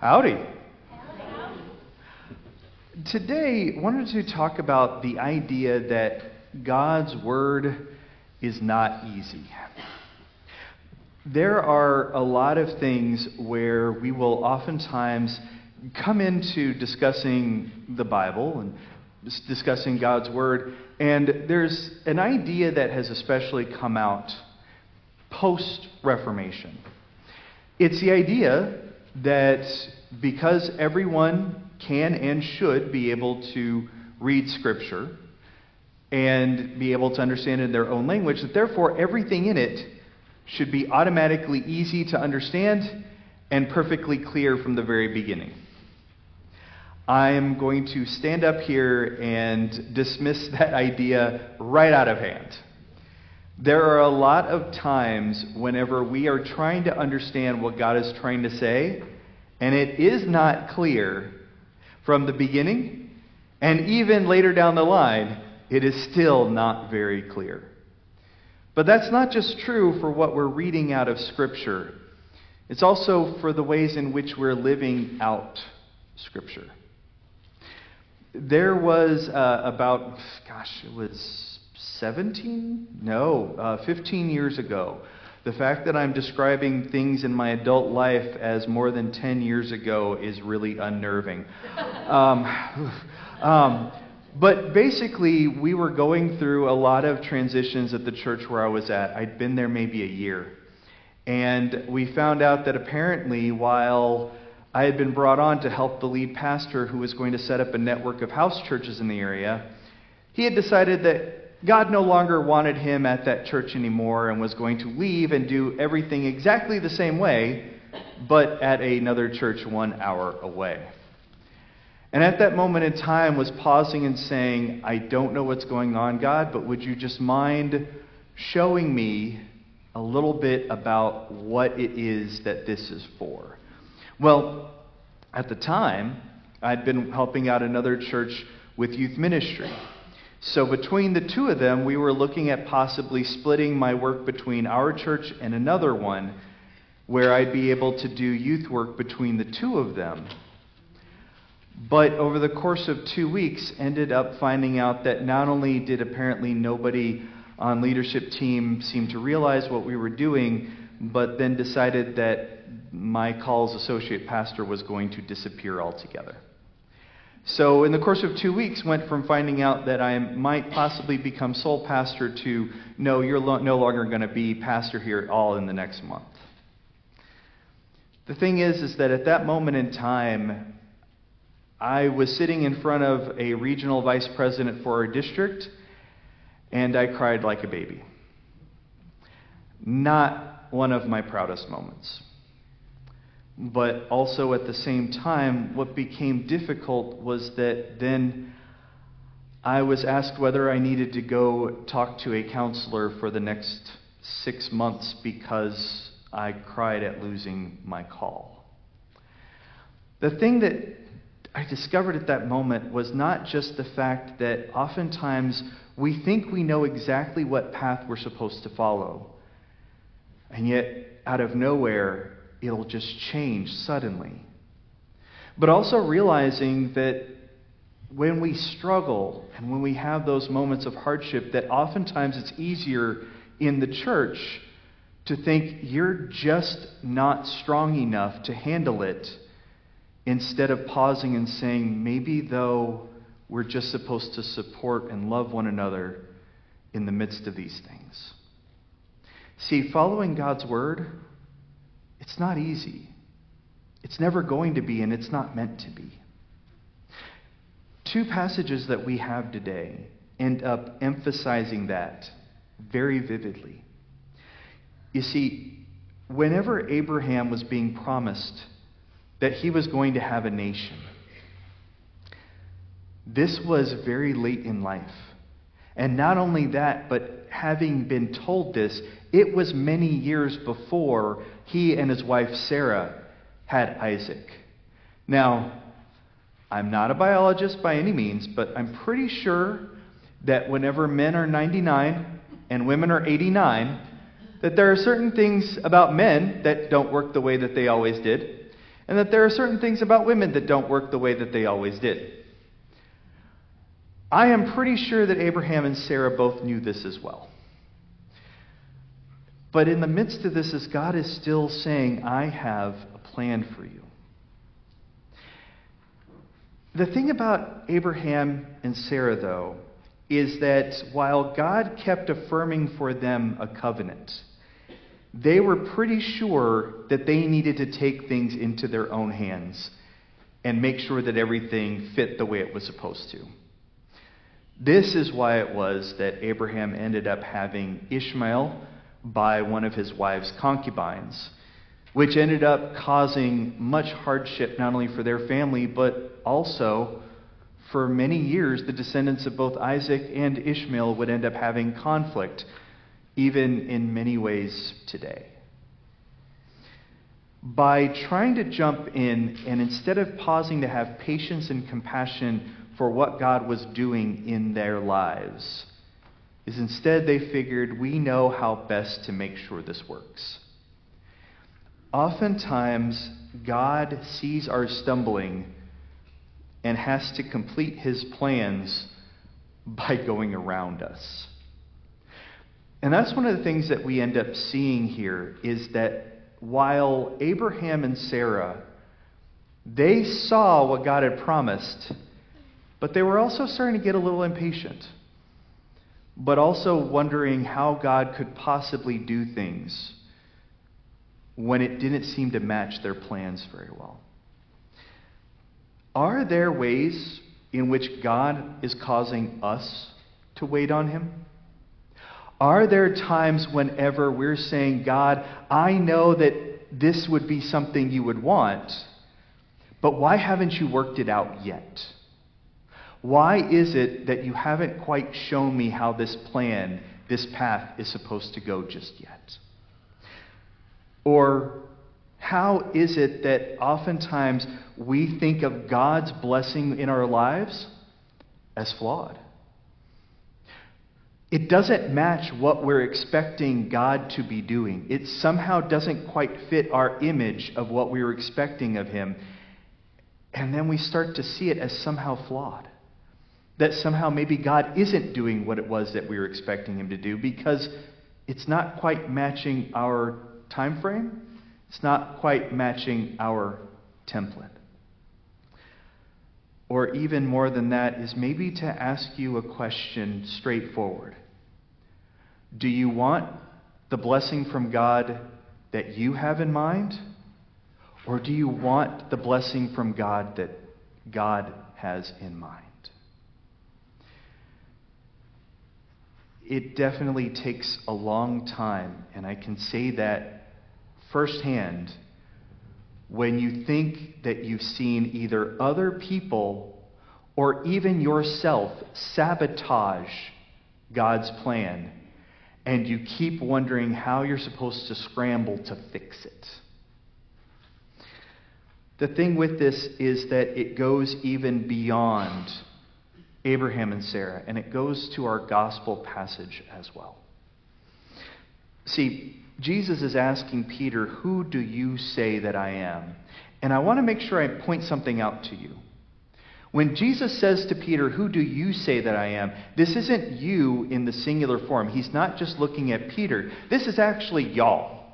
Howdy. Today, I wanted to talk about the idea that God's Word is not easy. There are a lot of things where we will oftentimes come into discussing the Bible and discussing God's Word, and there's an idea that has especially come out post Reformation. It's the idea that because everyone can and should be able to read Scripture and be able to understand it in their own language, that therefore everything in it should be automatically easy to understand and perfectly clear from the very beginning. I am going to stand up here and dismiss that idea right out of hand. There are a lot of times whenever we are trying to understand what God is trying to say, and it is not clear from the beginning, and even later down the line, it is still not very clear. But that's not just true for what we're reading out of Scripture, it's also for the ways in which we're living out Scripture. There was uh, about, gosh, it was 17? No, uh, 15 years ago. The fact that I'm describing things in my adult life as more than 10 years ago is really unnerving. Um, um, but basically, we were going through a lot of transitions at the church where I was at. I'd been there maybe a year. And we found out that apparently, while I had been brought on to help the lead pastor who was going to set up a network of house churches in the area, he had decided that God no longer wanted him at that church anymore and was going to leave and do everything exactly the same way, but at another church one hour away. And at that moment in time was pausing and saying, I don't know what's going on, God, but would you just mind showing me a little bit about what it is that this is for? Well, at the time, I'd been helping out another church with youth ministry. So between the two of them, we were looking at possibly splitting my work between our church and another one where I'd be able to do youth work between the two of them. But over the course of two weeks, ended up finding out that not only did apparently nobody on leadership team seem to realize what we were doing, but then decided that my call's associate pastor was going to disappear altogether. So, in the course of two weeks, went from finding out that I might possibly become sole pastor to no, you're lo- no longer going to be pastor here at all in the next month. The thing is, is that at that moment in time, I was sitting in front of a regional vice president for our district, and I cried like a baby. Not one of my proudest moments. But also at the same time, what became difficult was that then I was asked whether I needed to go talk to a counselor for the next six months because I cried at losing my call. The thing that I discovered at that moment was not just the fact that oftentimes we think we know exactly what path we're supposed to follow, and yet out of nowhere, it'll just change suddenly. But also realizing that when we struggle and when we have those moments of hardship, that oftentimes it's easier in the church to think you're just not strong enough to handle it instead of pausing and saying, maybe though we're just supposed to support and love one another in the midst of these things. See, following God's word, it's not easy. It's never going to be, and it's not meant to be. Two passages that we have today end up emphasizing that very vividly. You see, whenever Abraham was being promised that he was going to have a nation. This was very late in life. And not only that, but having been told this, it was many years before he and his wife Sarah had Isaac. Now, I'm not a biologist by any means, but I'm pretty sure that whenever men are 99 and women are 89, that there are certain things about men that don't work the way that they always did. and that there are certain things about women that don't work the way that they always did. I am pretty sure that Abraham and Sarah both knew this as well. But in the midst of this, as God is still saying, I have a plan for you. The thing about Abraham and Sarah, though, is that while God kept affirming for them a covenant, they were pretty sure that they needed to take things into their own hands and make sure that everything fit the way it was supposed to. This is why it was that Abraham ended up having Ishmael by one of his wife's concubines, which ended up causing much hardship not only for their family, but also for many years the descendants of both Isaac and Ishmael would end up having conflict even in many ways today. By trying to jump in and instead of pausing to have patience and compassion for what God was doing in their lives, is instead they figured we know how best to make sure this works. Oftentimes, God sees our stumbling and has to complete his plans by going around us. And that's one of the things that we end up seeing here is that while Abraham and Sarah they saw what God had promised, but they were also starting to get a little impatient, but also wondering how God could possibly do things when it didn't seem to match their plans very well. Are there ways in which God is causing us to wait on Him? Are there times whenever we're saying, God, I know that this would be something you would want, but why haven't you worked it out yet? Why is it that you haven't quite shown me how this plan, this path, is supposed to go just yet? Or how is it that oftentimes we think of God's blessing in our lives as flawed? it doesn't match what we're expecting God to be doing. It somehow doesn't quite fit our image of what we were expecting of Him. And then we start to see it as somehow flawed. That somehow maybe God isn't doing what it was that we were expecting Him to do because it's not quite matching our time frame, it's not quite matching our template. Or even more than that, is maybe to ask you a question straightforward. Do you want the blessing from God that you have in mind? Or do you want the blessing from God that God has in mind? It definitely takes a long time, and I can say that firsthand when you think that you've seen either other people or even yourself sabotage God's plan and you keep wondering how you're supposed to scramble to fix it. The thing with this is that it goes even beyond Abraham and Sarah, and it goes to our gospel passage as well. See, Jesus is asking Peter, Who do you say that I am? And I want to make sure I point something out to you. When Jesus says to Peter, Who do you say that I am? This isn't you in the singular form. He's not just looking at Peter. This is actually y'all.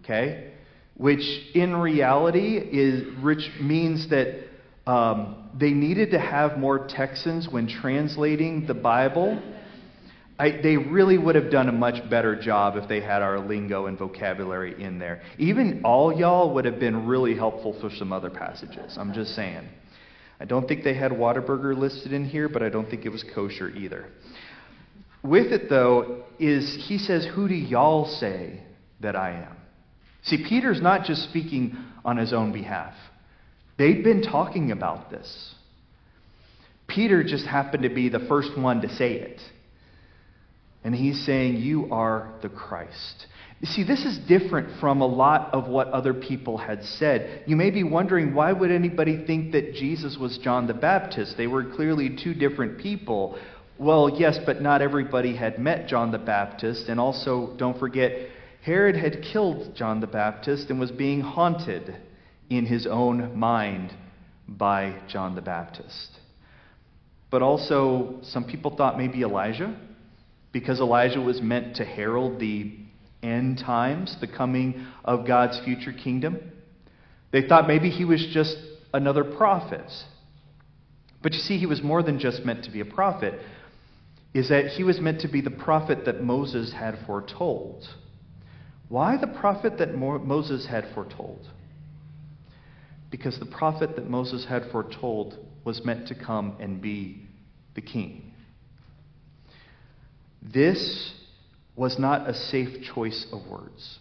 Okay? Which in reality is, which means that um, they needed to have more Texans when translating the Bible. I, they really would have done a much better job if they had our lingo and vocabulary in there. Even all y'all would have been really helpful for some other passages. I'm just saying. I don't think they had Whataburger listed in here, but I don't think it was kosher either. With it, though, is he says, Who do y'all say that I am? See, Peter's not just speaking on his own behalf, they'd been talking about this. Peter just happened to be the first one to say it. And he's saying, You are the Christ. You see, this is different from a lot of what other people had said. You may be wondering why would anybody think that Jesus was John the Baptist? They were clearly two different people. Well, yes, but not everybody had met John the Baptist. And also, don't forget, Herod had killed John the Baptist and was being haunted in his own mind by John the Baptist. But also, some people thought maybe Elijah, because Elijah was meant to herald the end times, the coming of God's future kingdom. They thought maybe he was just another prophet. But you see, he was more than just meant to be a prophet, is that he was meant to be the prophet that Moses had foretold. Why the prophet that Moses had foretold? Because the prophet that Moses had foretold was meant to come and be the king. This was not a safe choice of words.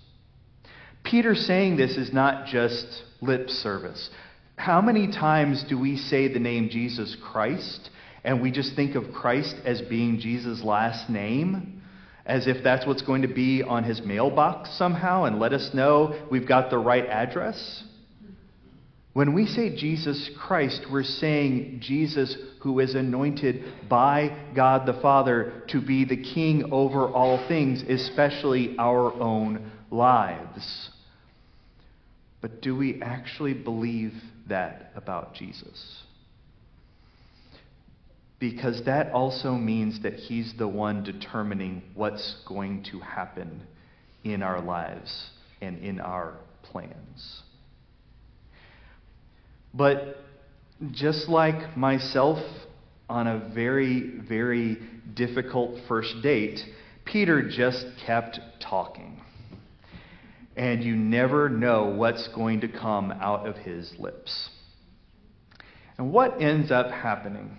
Peter saying this is not just lip service. How many times do we say the name Jesus Christ and we just think of Christ as being Jesus' last name? As if that's what's going to be on his mailbox somehow and let us know we've got the right address? When we say Jesus Christ, we're saying Jesus who is anointed by God the Father to be the king over all things, especially our own lives. But do we actually believe that about Jesus? Because that also means that he's the one determining what's going to happen in our lives and in our plans. But just like myself on a very, very difficult first date, Peter just kept talking. And you never know what's going to come out of his lips. And what ends up happening?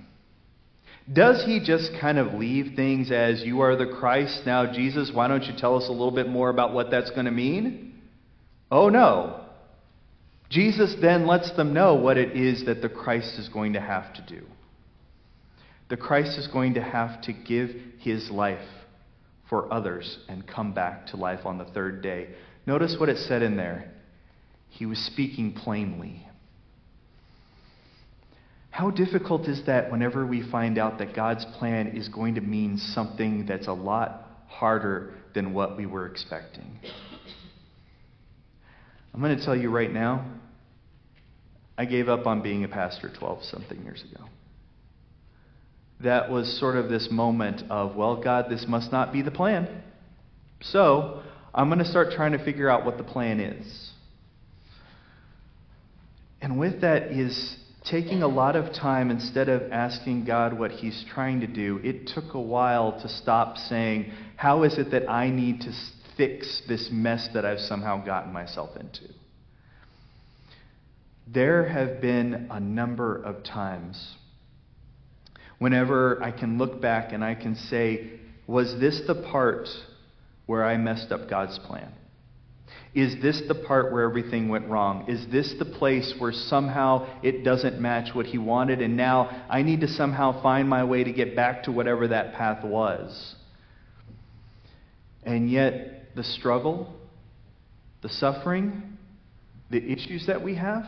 Does he just kind of leave things as you are the Christ? Now, Jesus, why don't you tell us a little bit more about what that's going to mean? Oh, no. Jesus then lets them know what it is that the Christ is going to have to do. The Christ is going to have to give his life for others and come back to life on the third day. Notice what it said in there. He was speaking plainly. How difficult is that whenever we find out that God's plan is going to mean something that's a lot harder than what we were expecting? I'm going to tell you right now, I gave up on being a pastor 12 something years ago. That was sort of this moment of, well, God, this must not be the plan. So I'm going to start trying to figure out what the plan is. And with that is taking a lot of time instead of asking God what He's trying to do. It took a while to stop saying, How is it that I need to fix this mess that I've somehow gotten myself into? There have been a number of times whenever I can look back and I can say, was this the part where I messed up God's plan? Is this the part where everything went wrong? Is this the place where somehow it doesn't match what He wanted and now I need to somehow find my way to get back to whatever that path was? And yet, the struggle, the suffering, the issues that we have,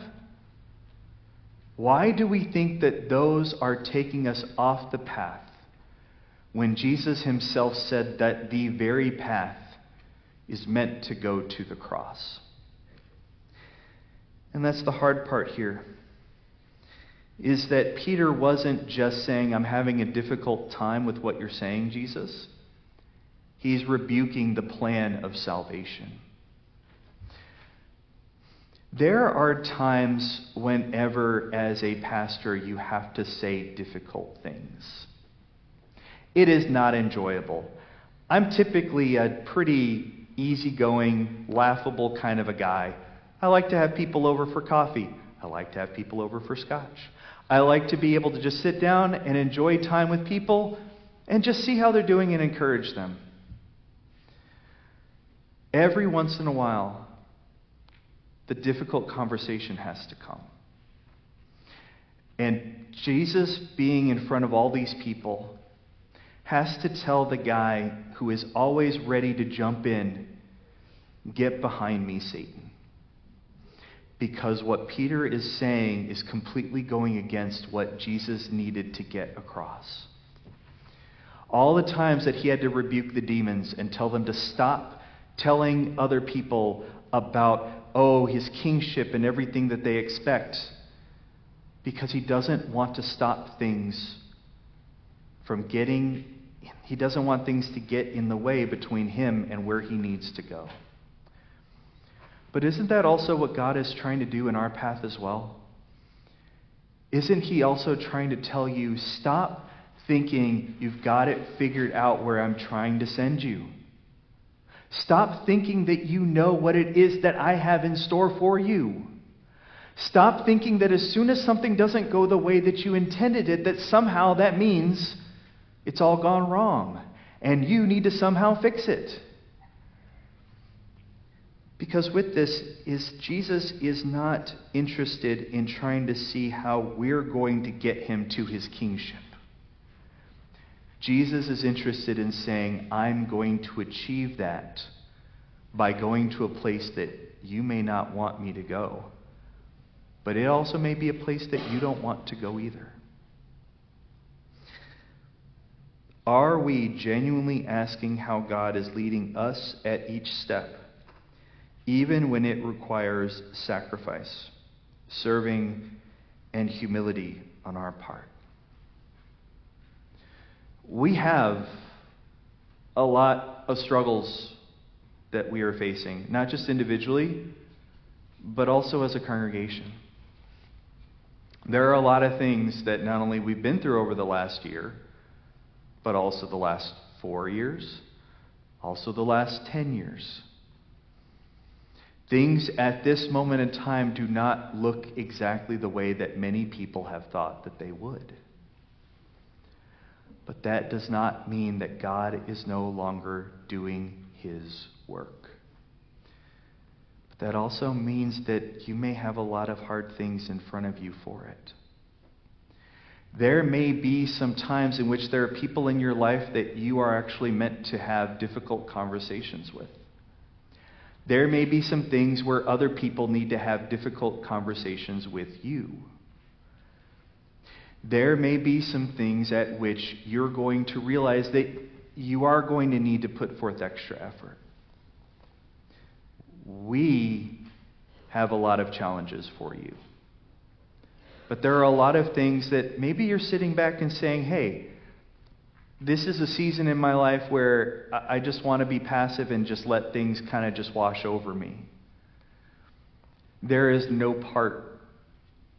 why do we think that those are taking us off the path when Jesus himself said that the very path is meant to go to the cross? And that's the hard part here. Is that Peter wasn't just saying, I'm having a difficult time with what you're saying, Jesus. He's rebuking the plan of salvation. There are times whenever, as a pastor, you have to say difficult things. It is not enjoyable. I'm typically a pretty easygoing, laughable kind of a guy. I like to have people over for coffee. I like to have people over for scotch. I like to be able to just sit down and enjoy time with people and just see how they're doing and encourage them. Every once in a while, the difficult conversation has to come. And Jesus, being in front of all these people, has to tell the guy who is always ready to jump in, Get behind me, Satan. Because what Peter is saying is completely going against what Jesus needed to get across. All the times that he had to rebuke the demons and tell them to stop telling other people about oh, his kingship and everything that they expect because he doesn't want to stop things from getting, he doesn't want things to get in the way between him and where he needs to go. But isn't that also what God is trying to do in our path as well? Isn't he also trying to tell you, stop thinking you've got it figured out where I'm trying to send you? Stop thinking that you know what it is that I have in store for you. Stop thinking that as soon as something doesn't go the way that you intended it, that somehow that means it's all gone wrong and you need to somehow fix it. Because with this is Jesus is not interested in trying to see how we're going to get him to his kingship. Jesus is interested in saying, I'm going to achieve that by going to a place that you may not want me to go. But it also may be a place that you don't want to go either. Are we genuinely asking how God is leading us at each step, even when it requires sacrifice, serving, and humility on our part? We have a lot of struggles that we are facing, not just individually, but also as a congregation. There are a lot of things that not only we've been through over the last year, but also the last four years, also the last 10 years. Things at this moment in time do not look exactly the way that many people have thought that they would. But that does not mean that God is no longer doing his work. But That also means that you may have a lot of hard things in front of you for it. There may be some times in which there are people in your life that you are actually meant to have difficult conversations with. There may be some things where other people need to have difficult conversations with you. There may be some things at which you're going to realize that you are going to need to put forth extra effort we have a lot of challenges for you. But there are a lot of things that maybe you're sitting back and saying, hey, this is a season in my life where I just want to be passive and just let things kind of just wash over me. There is no part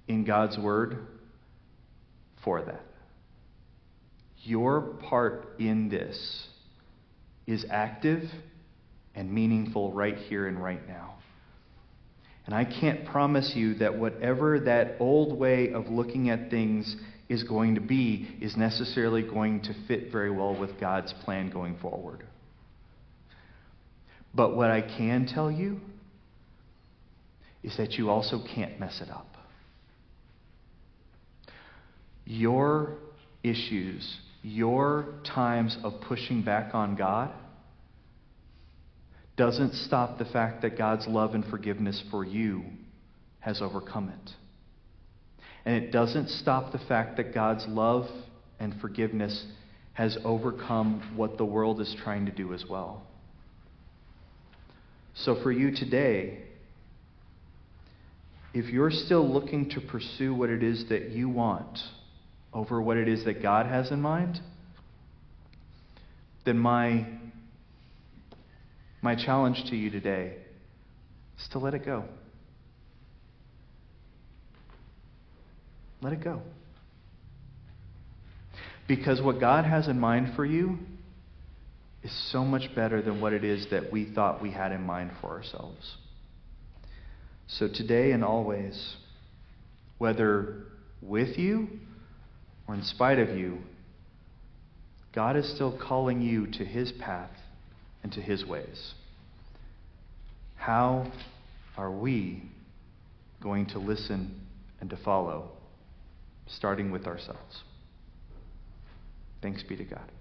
in God's Word for that. Your part in this is active and meaningful right here and right now. And I can't promise you that whatever that old way of looking at things is going to be is necessarily going to fit very well with God's plan going forward. But what I can tell you is that you also can't mess it up. Your issues, your times of pushing back on God, doesn't stop the fact that God's love and forgiveness for you has overcome it. And it doesn't stop the fact that God's love and forgiveness has overcome what the world is trying to do as well. So for you today, if you're still looking to pursue what it is that you want over what it is that God has in mind, then my my challenge to you today is to let it go. Let it go. Because what God has in mind for you is so much better than what it is that we thought we had in mind for ourselves. So today and always, whether with you or in spite of you, God is still calling you to his path and to his ways. How are we going to listen and to follow, starting with ourselves? Thanks be to God.